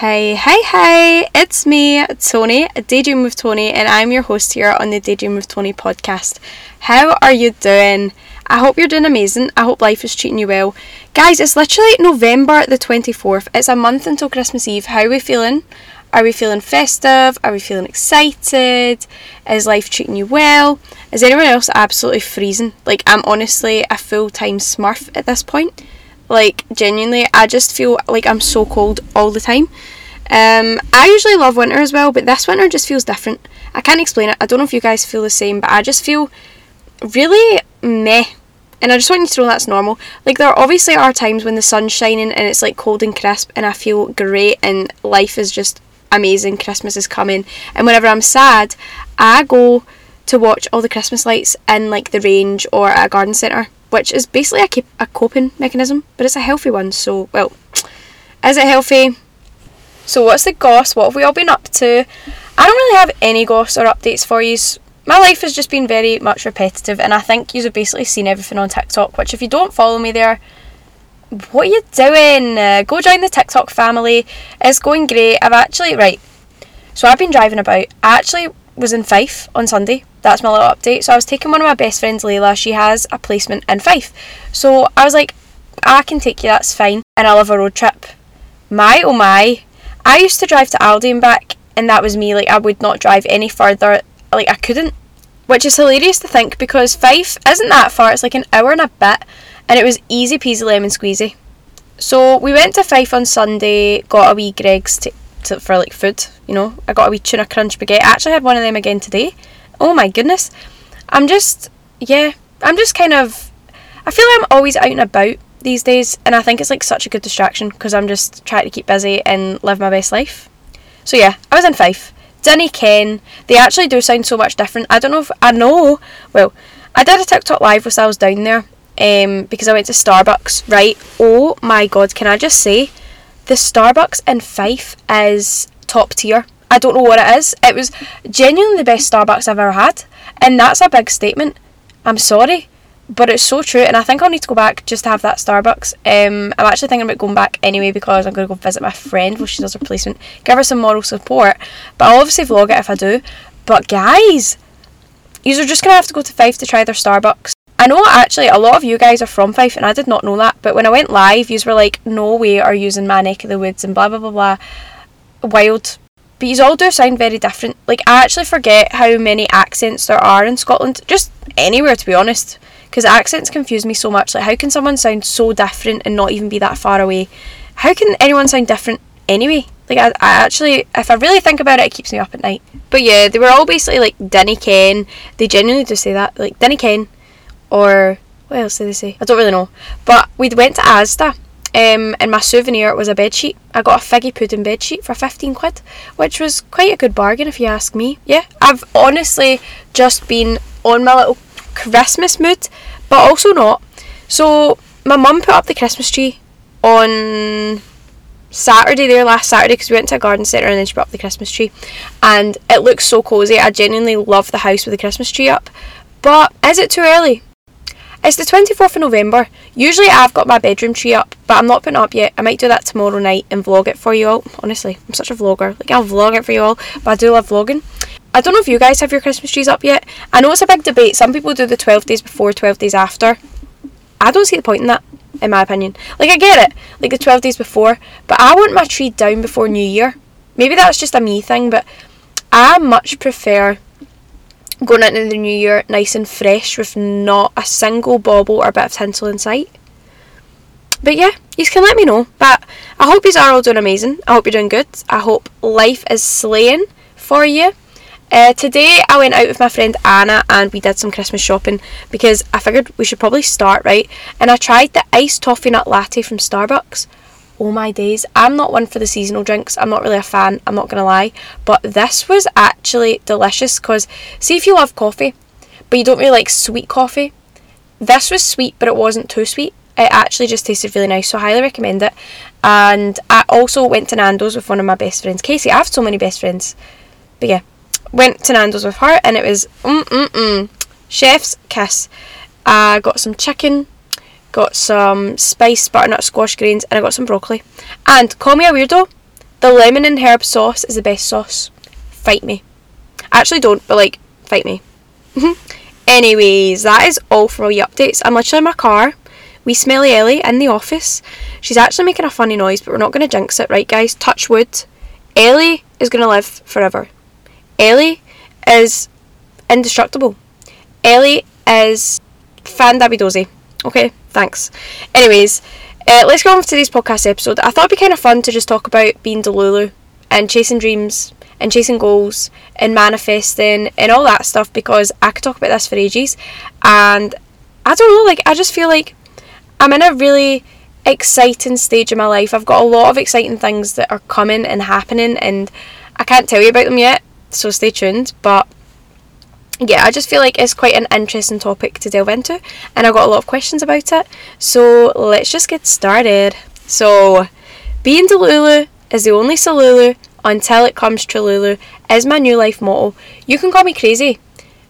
Hey, hey, hey, it's me, Tony, Daydream with Tony, and I'm your host here on the Daydream with Tony podcast. How are you doing? I hope you're doing amazing. I hope life is treating you well. Guys, it's literally November the 24th. It's a month until Christmas Eve. How are we feeling? Are we feeling festive? Are we feeling excited? Is life treating you well? Is anyone else absolutely freezing? Like, I'm honestly a full time smurf at this point. Like, genuinely, I just feel like I'm so cold all the time. Um, I usually love winter as well, but this winter just feels different. I can't explain it. I don't know if you guys feel the same, but I just feel really meh. And I just want you to know that's normal. Like, there obviously are times when the sun's shining and it's like cold and crisp, and I feel great, and life is just amazing. Christmas is coming. And whenever I'm sad, I go to watch all the Christmas lights in like the range or at a garden centre which is basically a, a coping mechanism, but it's a healthy one. So, well, is it healthy? So, what's the goss? What have we all been up to? I don't really have any goss or updates for you. My life has just been very much repetitive, and I think you've basically seen everything on TikTok. Which, if you don't follow me there, what are you doing? Uh, go join the TikTok family. It's going great. I've actually right. So I've been driving about. I actually was in Fife on Sunday that's my little update. So I was taking one of my best friends, Layla. She has a placement in Fife. So I was like, I can take you, that's fine. And I'll have a road trip. My oh my. I used to drive to Aldi and back, and that was me. Like, I would not drive any further. Like, I couldn't. Which is hilarious to think because Fife isn't that far. It's like an hour and a bit. And it was easy peasy lemon squeezy. So we went to Fife on Sunday, got a wee Greggs to, to, for like food, you know. I got a wee tuna crunch baguette. I actually had one of them again today oh my goodness. I'm just, yeah, I'm just kind of, I feel like I'm always out and about these days, and I think it's like such a good distraction because I'm just trying to keep busy and live my best life. So yeah, I was in Fife. Dinny Ken, they actually do sound so much different. I don't know if I know. Well, I did a TikTok live whilst I was down there um, because I went to Starbucks, right? Oh my god, can I just say, the Starbucks in Fife is top tier. I don't know what it is. It was genuinely the best Starbucks I've ever had. And that's a big statement. I'm sorry. But it's so true, and I think I'll need to go back just to have that Starbucks. Um, I'm actually thinking about going back anyway because I'm going to go visit my friend while she does her placement, give her some moral support. But I'll obviously vlog it if I do. But guys, you are just going to have to go to Fife to try their Starbucks. I know actually a lot of you guys are from Fife, and I did not know that. But when I went live, you were like, "No way are using my neck of the woods," and blah blah blah blah. Wild, but you all do sound very different. Like I actually forget how many accents there are in Scotland, just anywhere to be honest. Because accents confuse me so much. Like how can someone sound so different and not even be that far away? How can anyone sound different anyway? Like I, I actually, if I really think about it, it keeps me up at night. But yeah, they were all basically like Denny Ken. They genuinely do say that, like Denny Ken, or what else did they say? I don't really know. But we went to Asda um, and my souvenir was a bedsheet. I got a figgy pudding bedsheet for 15 quid, which was quite a good bargain if you ask me. Yeah, I've honestly just been on my little Christmas mood, but also not. So, my mum put up the Christmas tree on Saturday there last Saturday because we went to a garden centre and then she put up the Christmas tree and it looks so cosy. I genuinely love the house with the Christmas tree up. But is it too early? It's the 24th of November. Usually I've got my bedroom tree up, but I'm not putting up yet. I might do that tomorrow night and vlog it for you all. Honestly, I'm such a vlogger. Like I'll vlog it for you all, but I do love vlogging. I don't know if you guys have your Christmas trees up yet. I know it's a big debate. Some people do the 12 days before, 12 days after. I don't see the point in that, in my opinion. Like I get it, like the 12 days before, but I want my tree down before New Year. Maybe that's just a me thing, but I much prefer going into the new year nice and fresh with not a single bauble or bit of tinsel in sight. But yeah, you can let me know. But I hope you are all doing amazing. I hope you're doing good. I hope life is slaying for you. Uh, today I went out with my friend Anna and we did some Christmas shopping because I figured we should probably start right. And I tried the iced toffee nut latte from Starbucks oh my days. I'm not one for the seasonal drinks. I'm not really a fan, I'm not going to lie. But this was actually delicious because, see, if you love coffee, but you don't really like sweet coffee, this was sweet, but it wasn't too sweet. It actually just tasted really nice, so I highly recommend it. And I also went to Nando's with one of my best friends, Casey. I have so many best friends. But yeah, went to Nando's with her, and it was mm mm mm. Chef's kiss. I got some chicken, got some spiced butternut squash greens, and I got some broccoli. And call me a weirdo, The lemon and herb sauce is the best sauce. Fight me. Actually, don't, but like, fight me. Anyways, that is all for all your updates. I'm literally in my car. We smelly Ellie in the office. She's actually making a funny noise, but we're not going to jinx it, right, guys? Touch wood. Ellie is going to live forever. Ellie is indestructible. Ellie is fan dabby dozy. Okay, thanks. Anyways, uh, let's go on to today's podcast episode. I thought it'd be kind of fun to just talk about being Delulu and chasing dreams and chasing goals and manifesting and all that stuff because I could talk about this for ages. And I don't know, like, I just feel like I'm in a really exciting stage of my life. I've got a lot of exciting things that are coming and happening, and I can't tell you about them yet, so stay tuned. But yeah, I just feel like it's quite an interesting topic to delve into, and I've got a lot of questions about it. So let's just get started. So, being Delulu is the only Selulu until it comes Trululu is my new life motto. You can call me crazy,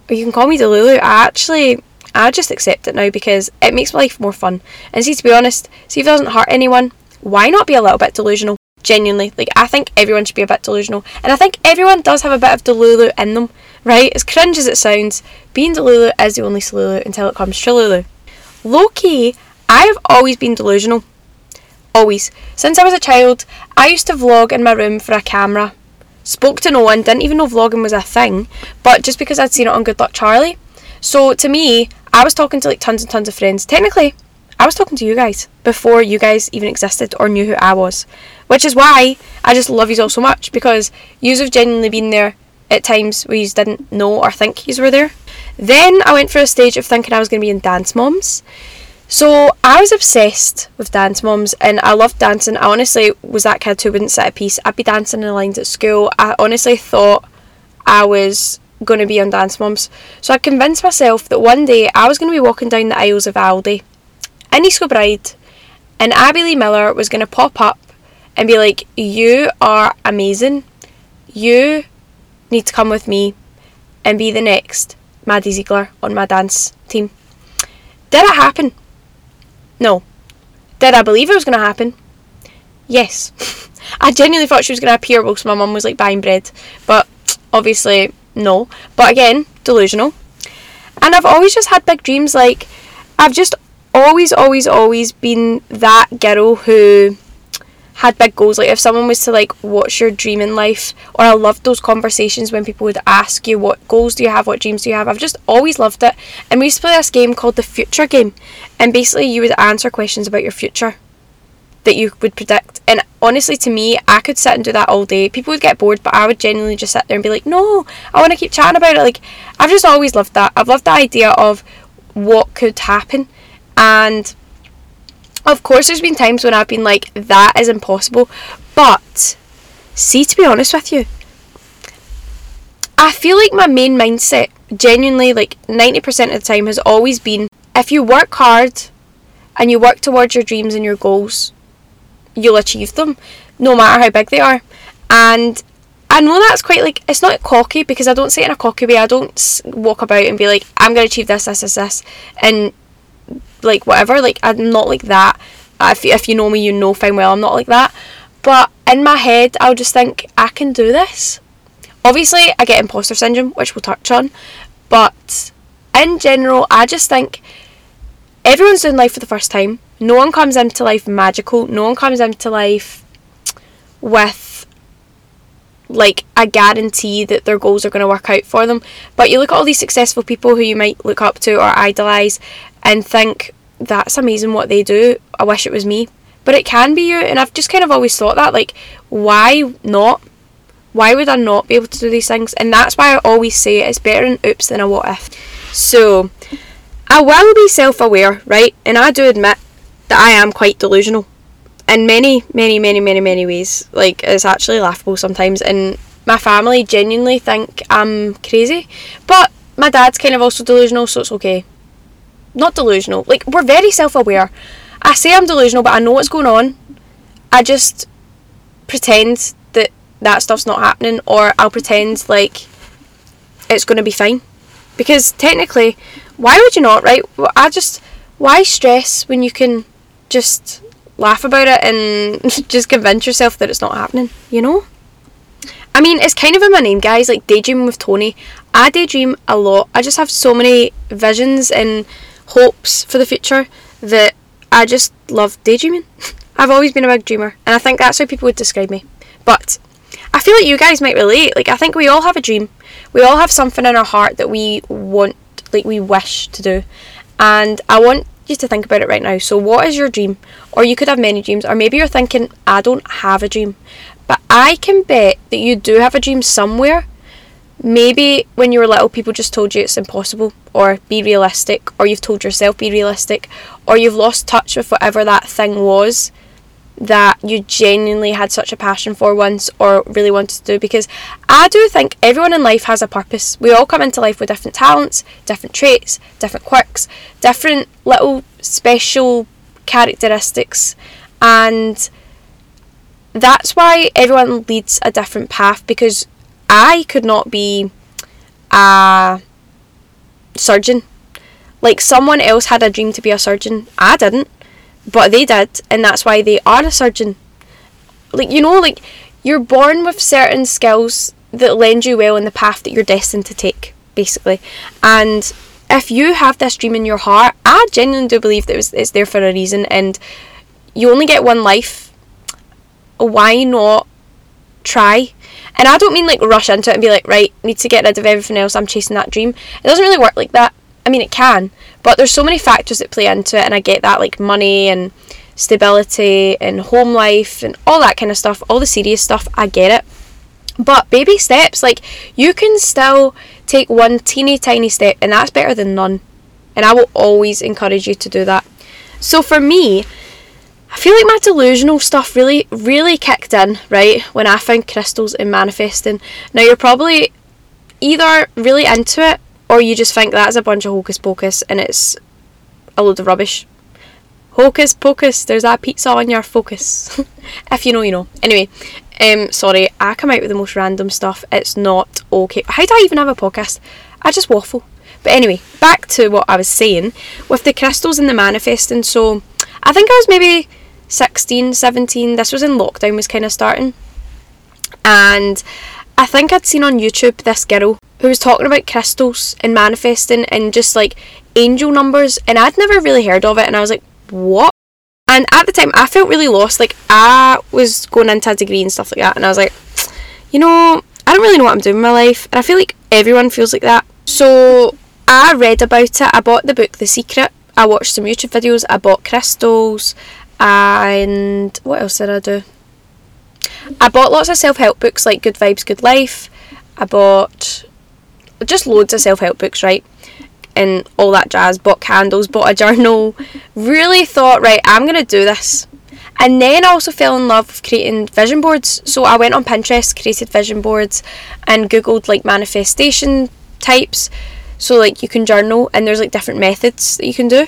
or you can call me Delulu. I actually, I just accept it now because it makes my life more fun. And see, to be honest, see if it doesn't hurt anyone, why not be a little bit delusional? Genuinely, like I think everyone should be a bit delusional, and I think everyone does have a bit of Delulu in them right? As cringe as it sounds, being Delulu is the only Selulu until it comes Trululu. Low key, I have always been delusional. Always. Since I was a child, I used to vlog in my room for a camera. Spoke to no one, didn't even know vlogging was a thing, but just because I'd seen it on Good Luck Charlie. So to me, I was talking to like tons and tons of friends. Technically, I was talking to you guys before you guys even existed or knew who I was. Which is why I just love you all so much because you have genuinely been there at times you didn't know or think you were there. Then I went for a stage of thinking I was going to be in Dance Moms. So I was obsessed with Dance Moms and I loved dancing. I honestly was that kid who wouldn't sit a piece. I'd be dancing in the lines at school. I honestly thought I was going to be on Dance Moms. So I convinced myself that one day I was going to be walking down the aisles of Aldi in East Kilbride and Abby Lee Miller was going to pop up and be like, You are amazing. You need to come with me and be the next Maddie Ziegler on my dance team. Did it happen? No. Did I believe it was going to happen? Yes. I genuinely thought she was going to appear whilst my mum was like buying bread, but obviously no. But again, delusional. And I've always just had big dreams. Like, I've just always, always, always been that girl who had big goals. Like if someone was to like, what's your dream in life? Or I loved those conversations when people would ask you, what goals do you have? What dreams do you have? I've just always loved it. And we used to play this game called the Future Game, and basically you would answer questions about your future that you would predict. And honestly, to me, I could sit and do that all day. People would get bored, but I would genuinely just sit there and be like, no, I want to keep chatting about it. Like I've just always loved that. I've loved the idea of what could happen, and of course, there's been times when I've been like, that is impossible. But, see, to be honest with you, I feel like my main mindset, genuinely, like 90% of the time, has always been if you work hard and you work towards your dreams and your goals, you'll achieve them, no matter how big they are. And I know that's quite like it's not cocky because I don't say it in a cocky way. I don't walk about and be like, I'm gonna achieve this, this, this, this, and like whatever. Like I'm not like that. If if you know me, you know fine well I'm not like that. But in my head, I'll just think I can do this. Obviously, I get imposter syndrome, which we'll touch on. But in general, I just think everyone's doing life for the first time. No one comes into life magical. No one comes into life with like a guarantee that their goals are going to work out for them. But you look at all these successful people who you might look up to or idolize and think, that's amazing what they do. I wish it was me. But it can be you, and I've just kind of always thought that, like, why not? Why would I not be able to do these things? And that's why I always say it's better an oops than a what if. So, I will be self aware, right? And I do admit that I am quite delusional in many, many, many, many, many ways. Like, it's actually laughable sometimes. And my family genuinely think I'm crazy. But my dad's kind of also delusional, so it's okay not delusional. Like we're very self-aware. I say I'm delusional, but I know what's going on. I just pretend that that stuff's not happening, or I'll pretend like it's going to be fine. Because technically, why would you not, right? I just why stress when you can just laugh about it and just convince yourself that it's not happening, you know? I mean, it's kind of in my name, guys, like daydream with Tony. I daydream a lot. I just have so many visions and hopes for the future that I just love daydreaming. I've always been a big dreamer, and I think that's how people would describe me. But I feel like you guys might relate. Like, I think we all have a dream. We all have something in our heart that we want, like, we wish to do. And I want you to think about it right now. So, what is your dream? Or you could have many dreams, or maybe you're thinking, I don't have a dream. But I can bet that you do have a dream somewhere. Maybe when you were little, people just told you it's impossible, or be realistic, or you've told yourself be realistic, or you've lost touch with whatever that thing was that you genuinely had such a passion for once or really wanted to do because I do think everyone in life has a purpose. We all come into life with different talents, different traits, different quirks, different little special characteristics and that's why everyone leads a different path because I could not be a surgeon. Like someone else had a dream to be a surgeon. I didn't, but they did, and that's why they are a surgeon. Like you know, like you're born with certain skills that lend you well in the path that you're destined to take, basically. And if you have this dream in your heart, I genuinely do believe that it's, there for a reason, and you only get one life why not try? And I don't mean like rush into it and be like, right, need to get rid of everything else, I'm chasing that dream. It doesn't really work like that. I mean, it can, but there's so many factors that play into it, and I get that, like money and stability and home life and all that kind of stuff, all the serious stuff, I get it. But baby steps, like you can still take one teeny tiny step, and that's better than none. And I will always encourage you to do that. So for me, I feel like my delusional stuff really, really kicked in, right, when I found crystals and manifesting. Now, you're probably either really into it or you just think that's a bunch of hocus pocus and it's a load of rubbish. Hocus pocus, there's that pizza on your focus. if you know, you know. Anyway, um, sorry, I come out with the most random stuff. It's not okay. How do I even have a podcast? I just waffle. But anyway, back to what I was saying with the crystals and the manifesting. So, I think I was maybe 16, 17. This was in lockdown, was kind of starting. And I think I'd seen on YouTube this girl who was talking about crystals and manifesting and just like angel numbers. And I'd never really heard of it. And I was like, what? And at the time, I felt really lost. Like, I was going into a degree and stuff like that. And I was like, you know, I don't really know what I'm doing in my life. And I feel like everyone feels like that. So I read about it. I bought the book The Secret. I watched some YouTube videos. I bought crystals and what else did I do? I bought lots of self help books like Good Vibes, Good Life. I bought just loads of self help books, right? And all that jazz. Bought candles, bought a journal. Really thought, right, I'm going to do this. And then I also fell in love with creating vision boards. So I went on Pinterest, created vision boards, and Googled like manifestation types. So like you can journal and there's like different methods that you can do.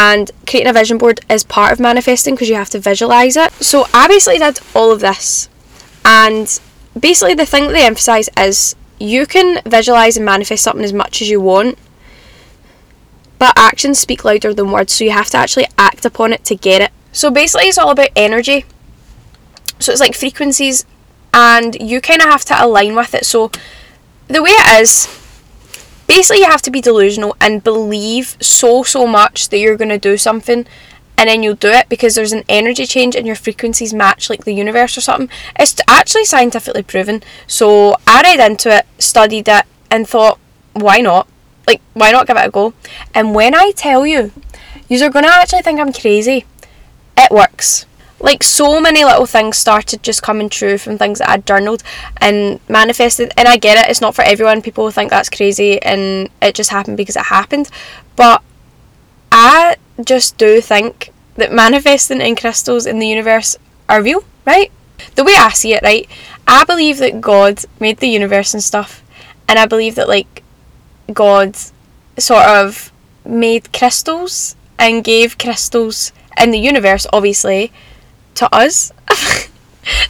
And creating a vision board is part of manifesting because you have to visualize it. So I basically did all of this. And basically the thing that they emphasize is you can visualize and manifest something as much as you want. But actions speak louder than words, so you have to actually act upon it to get it. So basically it's all about energy. So it's like frequencies and you kind of have to align with it. So the way it is basically you have to be delusional and believe so so much that you're going to do something and then you'll do it because there's an energy change and your frequencies match like the universe or something. It's actually scientifically proven. So i read into it studied it and thought why not? Like why not give it a go? And when i tell you you're going to actually think i'm crazy. It works like so many little things started just coming true from things that I'd journaled and manifested. And I get it, it's not for everyone. People think that's crazy and it just happened because it happened. But I just do think that manifesting in crystals in the universe are real, right? The way I see it, right? I believe that God made the universe and stuff. And I believe that, like, God sort of made crystals and gave crystals in the universe, obviously, to us.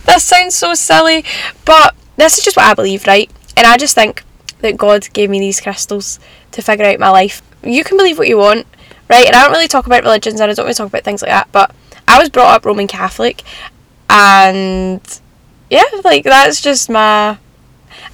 that sounds so silly, but this is just what I believe, right? And I just think that God gave me these crystals to figure out my life. You can believe what you want, right? And I don't really talk about religions and I don't really talk about things like that, but I was brought up Roman Catholic, and yeah, like that's just my.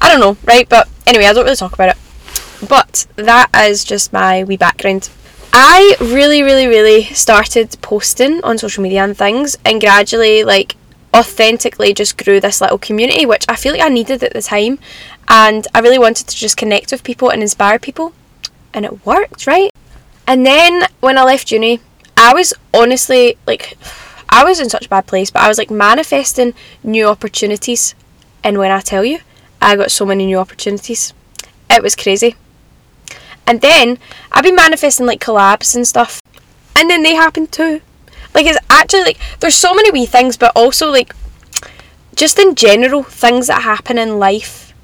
I don't know, right? But anyway, I don't really talk about it. But that is just my wee background. I really, really, really started posting on social media and things, and gradually, like, authentically just grew this little community, which I feel like I needed at the time. And I really wanted to just connect with people and inspire people. And it worked, right? And then when I left uni, I was honestly like, I was in such a bad place, but I was like manifesting new opportunities. And when I tell you, I got so many new opportunities. It was crazy. And then I've been manifesting like collabs and stuff. And then they happened too. Like it's actually like there's so many wee things, but also like just in general, things that happen in life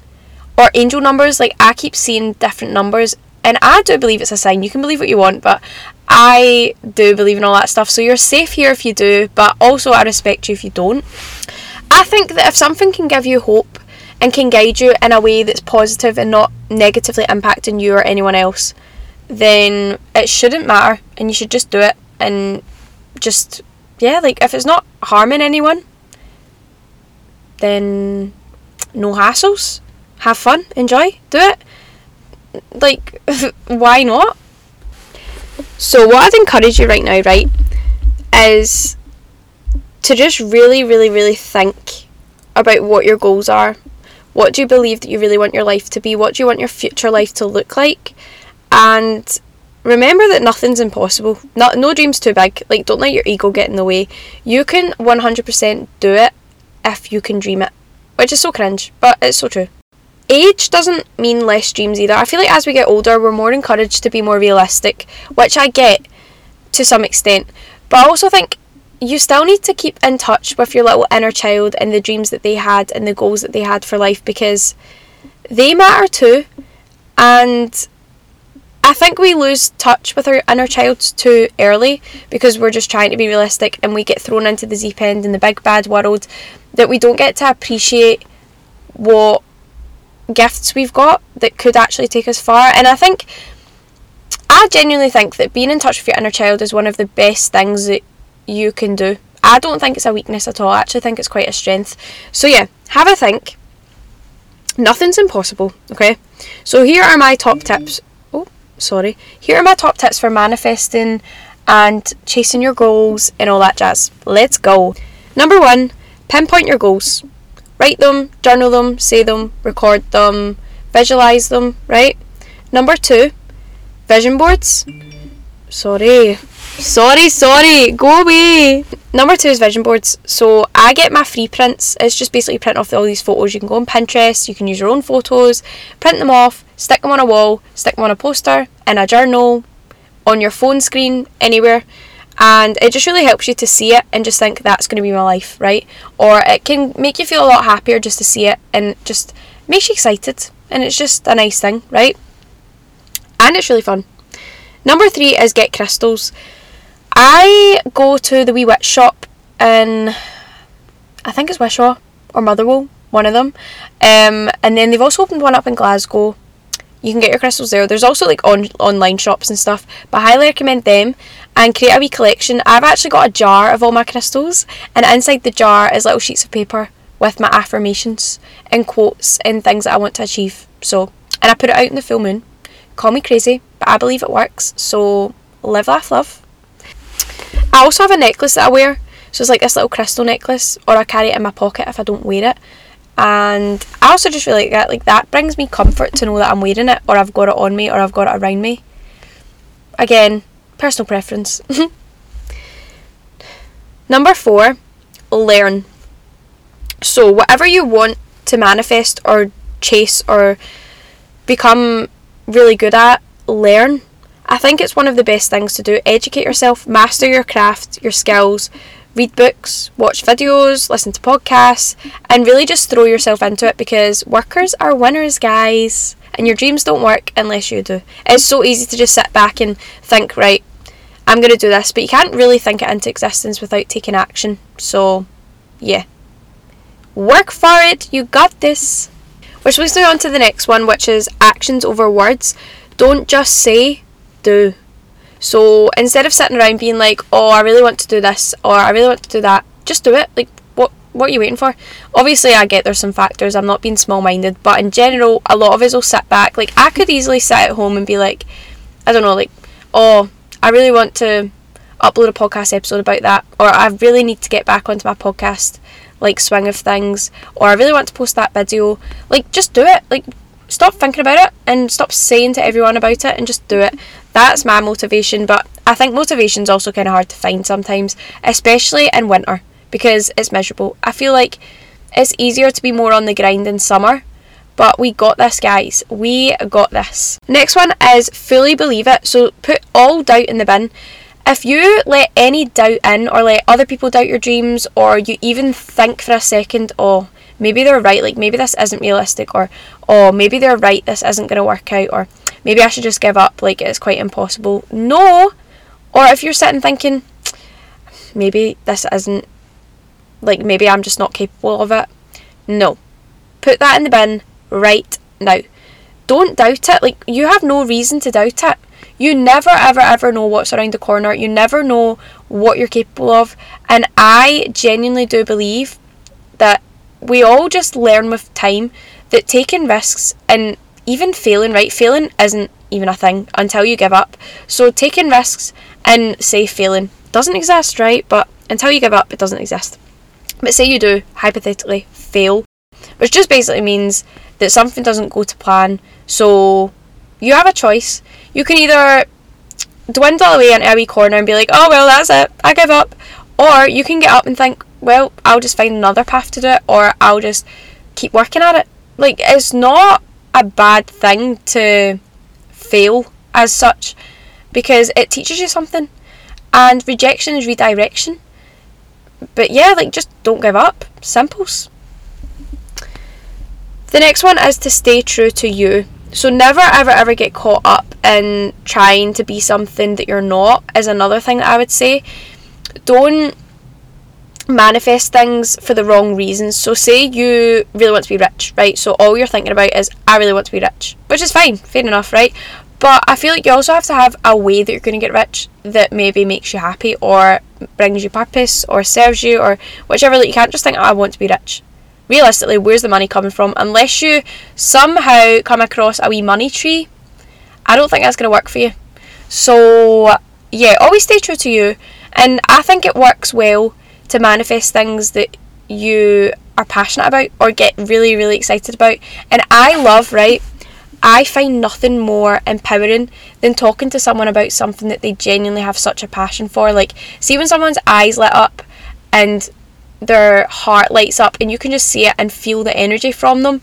or angel numbers, like I keep seeing different numbers and I do believe it's a sign. You can believe what you want, but I do believe in all that stuff. So you're safe here if you do, but also I respect you if you don't. I think that if something can give you hope and can guide you in a way that's positive and not negatively impacting you or anyone else, then it shouldn't matter and you should just do it and just yeah, like if it's not harming anyone, then no hassles. Have fun, enjoy, do it. Like why not? So what I'd encourage you right now, right, is to just really, really, really think about what your goals are what do you believe that you really want your life to be? What do you want your future life to look like? And remember that nothing's impossible. Not, no dream's too big. Like, don't let your ego get in the way. You can 100% do it if you can dream it. Which is so cringe, but it's so true. Age doesn't mean less dreams either. I feel like as we get older, we're more encouraged to be more realistic, which I get to some extent. But I also think you still need to keep in touch with your little inner child and the dreams that they had and the goals that they had for life because they matter too. And I think we lose touch with our inner child too early because we're just trying to be realistic and we get thrown into the deep end in the big bad world that we don't get to appreciate what gifts we've got that could actually take us far. And I think I genuinely think that being in touch with your inner child is one of the best things that you can do. I don't think it's a weakness at all. I actually think it's quite a strength. So yeah, have a think. Nothing's impossible, okay? So here are my top tips. Oh, sorry. Here are my top tips for manifesting and chasing your goals and all that jazz. Let's go. Number 1, pinpoint your goals. Write them, journal them, say them, record them, visualize them, right? Number 2, vision boards. Sorry, Sorry, sorry, go away. Number two is vision boards. So I get my free prints. It's just basically print off all these photos. You can go on Pinterest, you can use your own photos, print them off, stick them on a wall, stick them on a poster, in a journal, on your phone screen, anywhere. And it just really helps you to see it and just think that's going to be my life, right? Or it can make you feel a lot happier just to see it and just makes you excited. And it's just a nice thing, right? And it's really fun. Number three is get crystals. I go to the wee witch shop in, I think it's Wishaw or Motherwell, one of them. Um, and then they've also opened one up in Glasgow. You can get your crystals there. There's also like on online shops and stuff, but I highly recommend them and create a wee collection. I've actually got a jar of all my crystals, and inside the jar is little sheets of paper with my affirmations and quotes and things that I want to achieve. So, and I put it out in the full moon. Call me crazy, but I believe it works. So, live, laugh, love. I also have a necklace that I wear. So it's like this little crystal necklace, or I carry it in my pocket if I don't wear it. And I also just really like that. Like that brings me comfort to know that I'm wearing it, or I've got it on me, or I've got it around me. Again, personal preference. Number four, learn. So whatever you want to manifest or chase or become really good at, learn. I think it's one of the best things to do. Educate yourself, master your craft, your skills, read books, watch videos, listen to podcasts, and really just throw yourself into it because workers are winners, guys. And your dreams don't work unless you do. It's so easy to just sit back and think, right, I'm going to do this, but you can't really think it into existence without taking action. So, yeah. Work for it, you got this. Which leads me on to the next one, which is actions over words. Don't just say, do. So instead of sitting around being like, oh, I really want to do this or I really want to do that, just do it. Like, what what are you waiting for? Obviously, I get there's some factors. I'm not being small minded, but in general, a lot of us will sit back. Like, I could easily sit at home and be like, I don't know, like, oh, I really want to upload a podcast episode about that, or I really need to get back onto my podcast, like swing of things, or I really want to post that video. Like, just do it. Like, stop thinking about it and stop saying to everyone about it and just do it. That's my motivation, but I think motivation's also kind of hard to find sometimes, especially in winter because it's miserable. I feel like it's easier to be more on the grind in summer, but we got this, guys. We got this. Next one is fully believe it. So put all doubt in the bin. If you let any doubt in or let other people doubt your dreams or you even think for a second, oh, maybe they're right, like maybe this isn't realistic, or oh, maybe they're right, this isn't going to work out, or maybe I should just give up, like it's quite impossible. No! Or if you're sitting thinking, maybe this isn't, like maybe I'm just not capable of it. No. Put that in the bin right now. Don't doubt it. Like, you have no reason to doubt it. You never, ever, ever know what's around the corner. You never know what you're capable of. And I genuinely do believe that we all just learn with time that taking risks and even failing, right? Failing isn't even a thing until you give up. So taking risks and say failing doesn't exist, right? But until you give up, it doesn't exist. But say you do, hypothetically, fail, which just basically means that something doesn't go to plan. So you have a choice. You can either dwindle away in wee corner and be like, oh, well, that's it, I give up. Or you can get up and think, well, I'll just find another path to do it, or I'll just keep working at it. Like, it's not a bad thing to fail as such because it teaches you something, and rejection is redirection. But yeah, like, just don't give up. Simples. The next one is to stay true to you. So never ever ever get caught up in trying to be something that you're not is another thing that I would say. Don't manifest things for the wrong reasons. So say you really want to be rich, right? So all you're thinking about is I really want to be rich, which is fine, fair enough, right? But I feel like you also have to have a way that you're going to get rich that maybe makes you happy or brings you purpose or serves you or whichever. Like you can't just think oh, I want to be rich. Realistically, where's the money coming from? Unless you somehow come across a wee money tree, I don't think that's going to work for you. So yeah, always stay true to you. And I think it works well to manifest things that you are passionate about or get really, really excited about. And I love, right? I find nothing more empowering than talking to someone about something that they genuinely have such a passion for. Like, see when someone's eyes lit up and their heart lights up and you can just see it and feel the energy from them.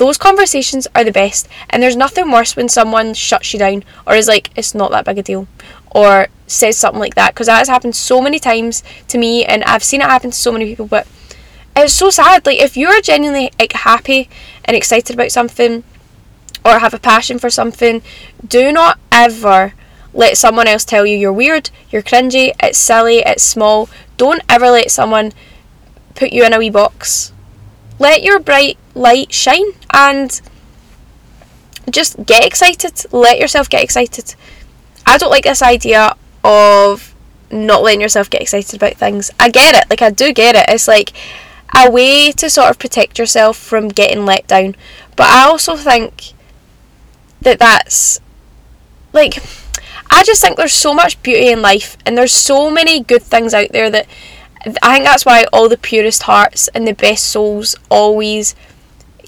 Those conversations are the best, and there's nothing worse when someone shuts you down or is like, it's not that big a deal, or says something like that because that has happened so many times to me and I've seen it happen to so many people but it's so sad. Like if you're genuinely like happy and excited about something or have a passion for something do not ever let someone else tell you you're weird you're cringy it's silly it's small. Don't ever let someone put you in a wee box let your bright light shine and just get excited let yourself get excited I don't like this idea of not letting yourself get excited about things. I get it, like I do get it. It's like a way to sort of protect yourself from getting let down. But I also think that that's like I just think there's so much beauty in life and there's so many good things out there that I think that's why all the purest hearts and the best souls always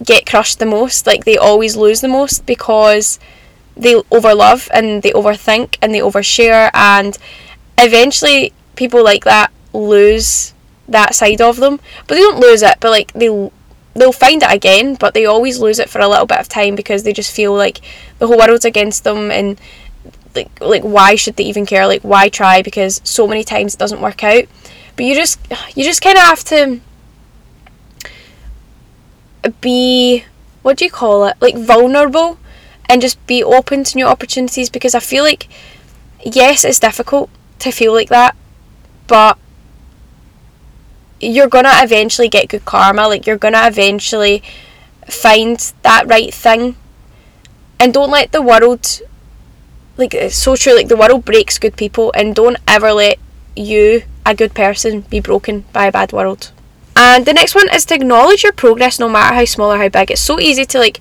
get crushed the most. Like they always lose the most because they overlove and they overthink and they overshare and eventually people like that lose that side of them. But they don't lose it but like they they'll find it again but they always lose it for a little bit of time because they just feel like the whole world's against them and like like why should they even care? Like why try? Because so many times it doesn't work out but you just you just kind of have to be what do you call it like vulnerable and just be open to new opportunities because I feel like, yes, it's difficult to feel like that, but you're gonna eventually get good karma, like, you're gonna eventually find that right thing. And don't let the world like it's so true. Like the world breaks good people, and don't ever let you, a good person, be broken by a bad world. And the next one is to acknowledge your progress, no matter how small or how big. It's so easy to like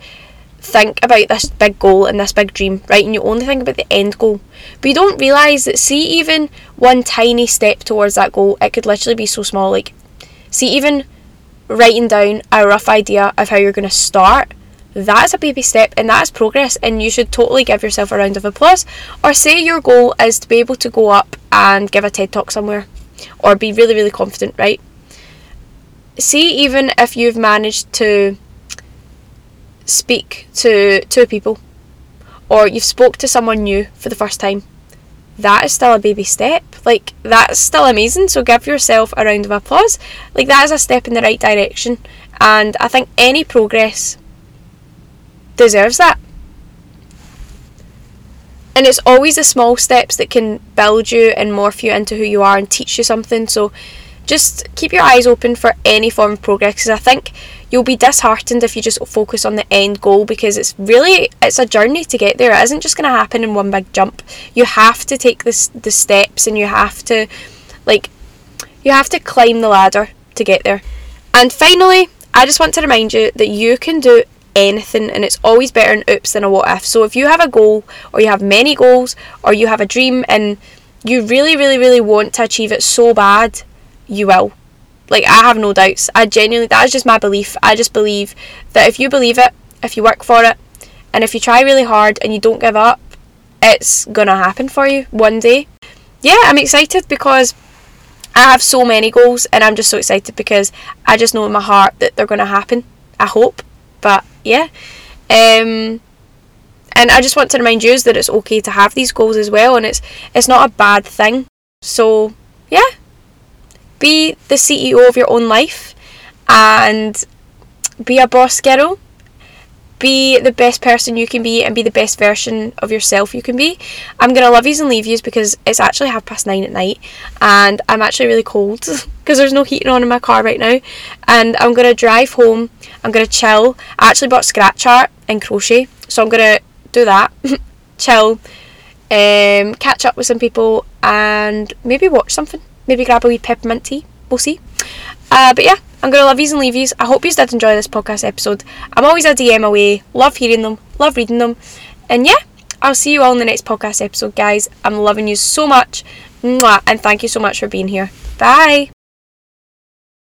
think about this big goal and this big dream, right? And you only think about the end goal. But you don't realise that, see, even one tiny step towards that goal, it could literally be so small. Like, see, even writing down a rough idea of how you're going to start, that's a baby step and that is progress. And you should totally give yourself a round of applause. Or say your goal is to be able to go up and give a TED talk somewhere or be really, really confident, right? See, even if you've managed to speak to two people or you've spoke to someone new for the first time that is still a baby step. Like that's still amazing. So give yourself a round of applause. Like that is a step in the right direction. And i think any progress deserves that and it's always the small steps that can build you and morph you into who you are and teach you something so just keep your eyes open for any form of progress because I think you'll be disheartened if you just focus on the end goal because it's really it's a journey to get there. It isn't just going to happen in one big jump. You have to take this the steps and you have to like you have to climb the ladder to get there. And finally, I just want to remind you that you can do anything and it's always better an oops than a what if. So if you have a goal or you have many goals or you have a dream and you really really really want to achieve it so bad you will. Like, I have no doubts. I genuinely, that is just my belief. I just believe that if you believe it, if you work for it, and if you try really hard and you don't give up, it's gonna happen for you one day. Yeah, I'm excited because I have so many goals and I'm just so excited because I just know in my heart that they're gonna happen. I hope. But yeah. Um and I just want to remind you that it's okay to have these goals as well and it's it's not a bad thing. So yeah, be the CEO of your own life and be a boss girl. Be the best person you can be and be the best version of yourself you can be. I'm gonna love yous and leave yous because it's actually half past nine at night and I'm actually really cold because there's no heating on in my car right now. And I'm gonna drive home. I'm gonna chill. I actually bought scratch art and crochet, so I'm gonna do that. chill, um, catch up with some people, and maybe watch something maybe grab a wee peppermint tea. We'll see. Uh, but yeah, I'm gonna love yous and leave yous. I hope you did enjoy this podcast episode. I'm always a DM away. Love hearing them. Love reading them. And yeah, I'll see you all in the next podcast episode, guys. I'm loving you so much. Mwah, and thank you so much for being here. Bye.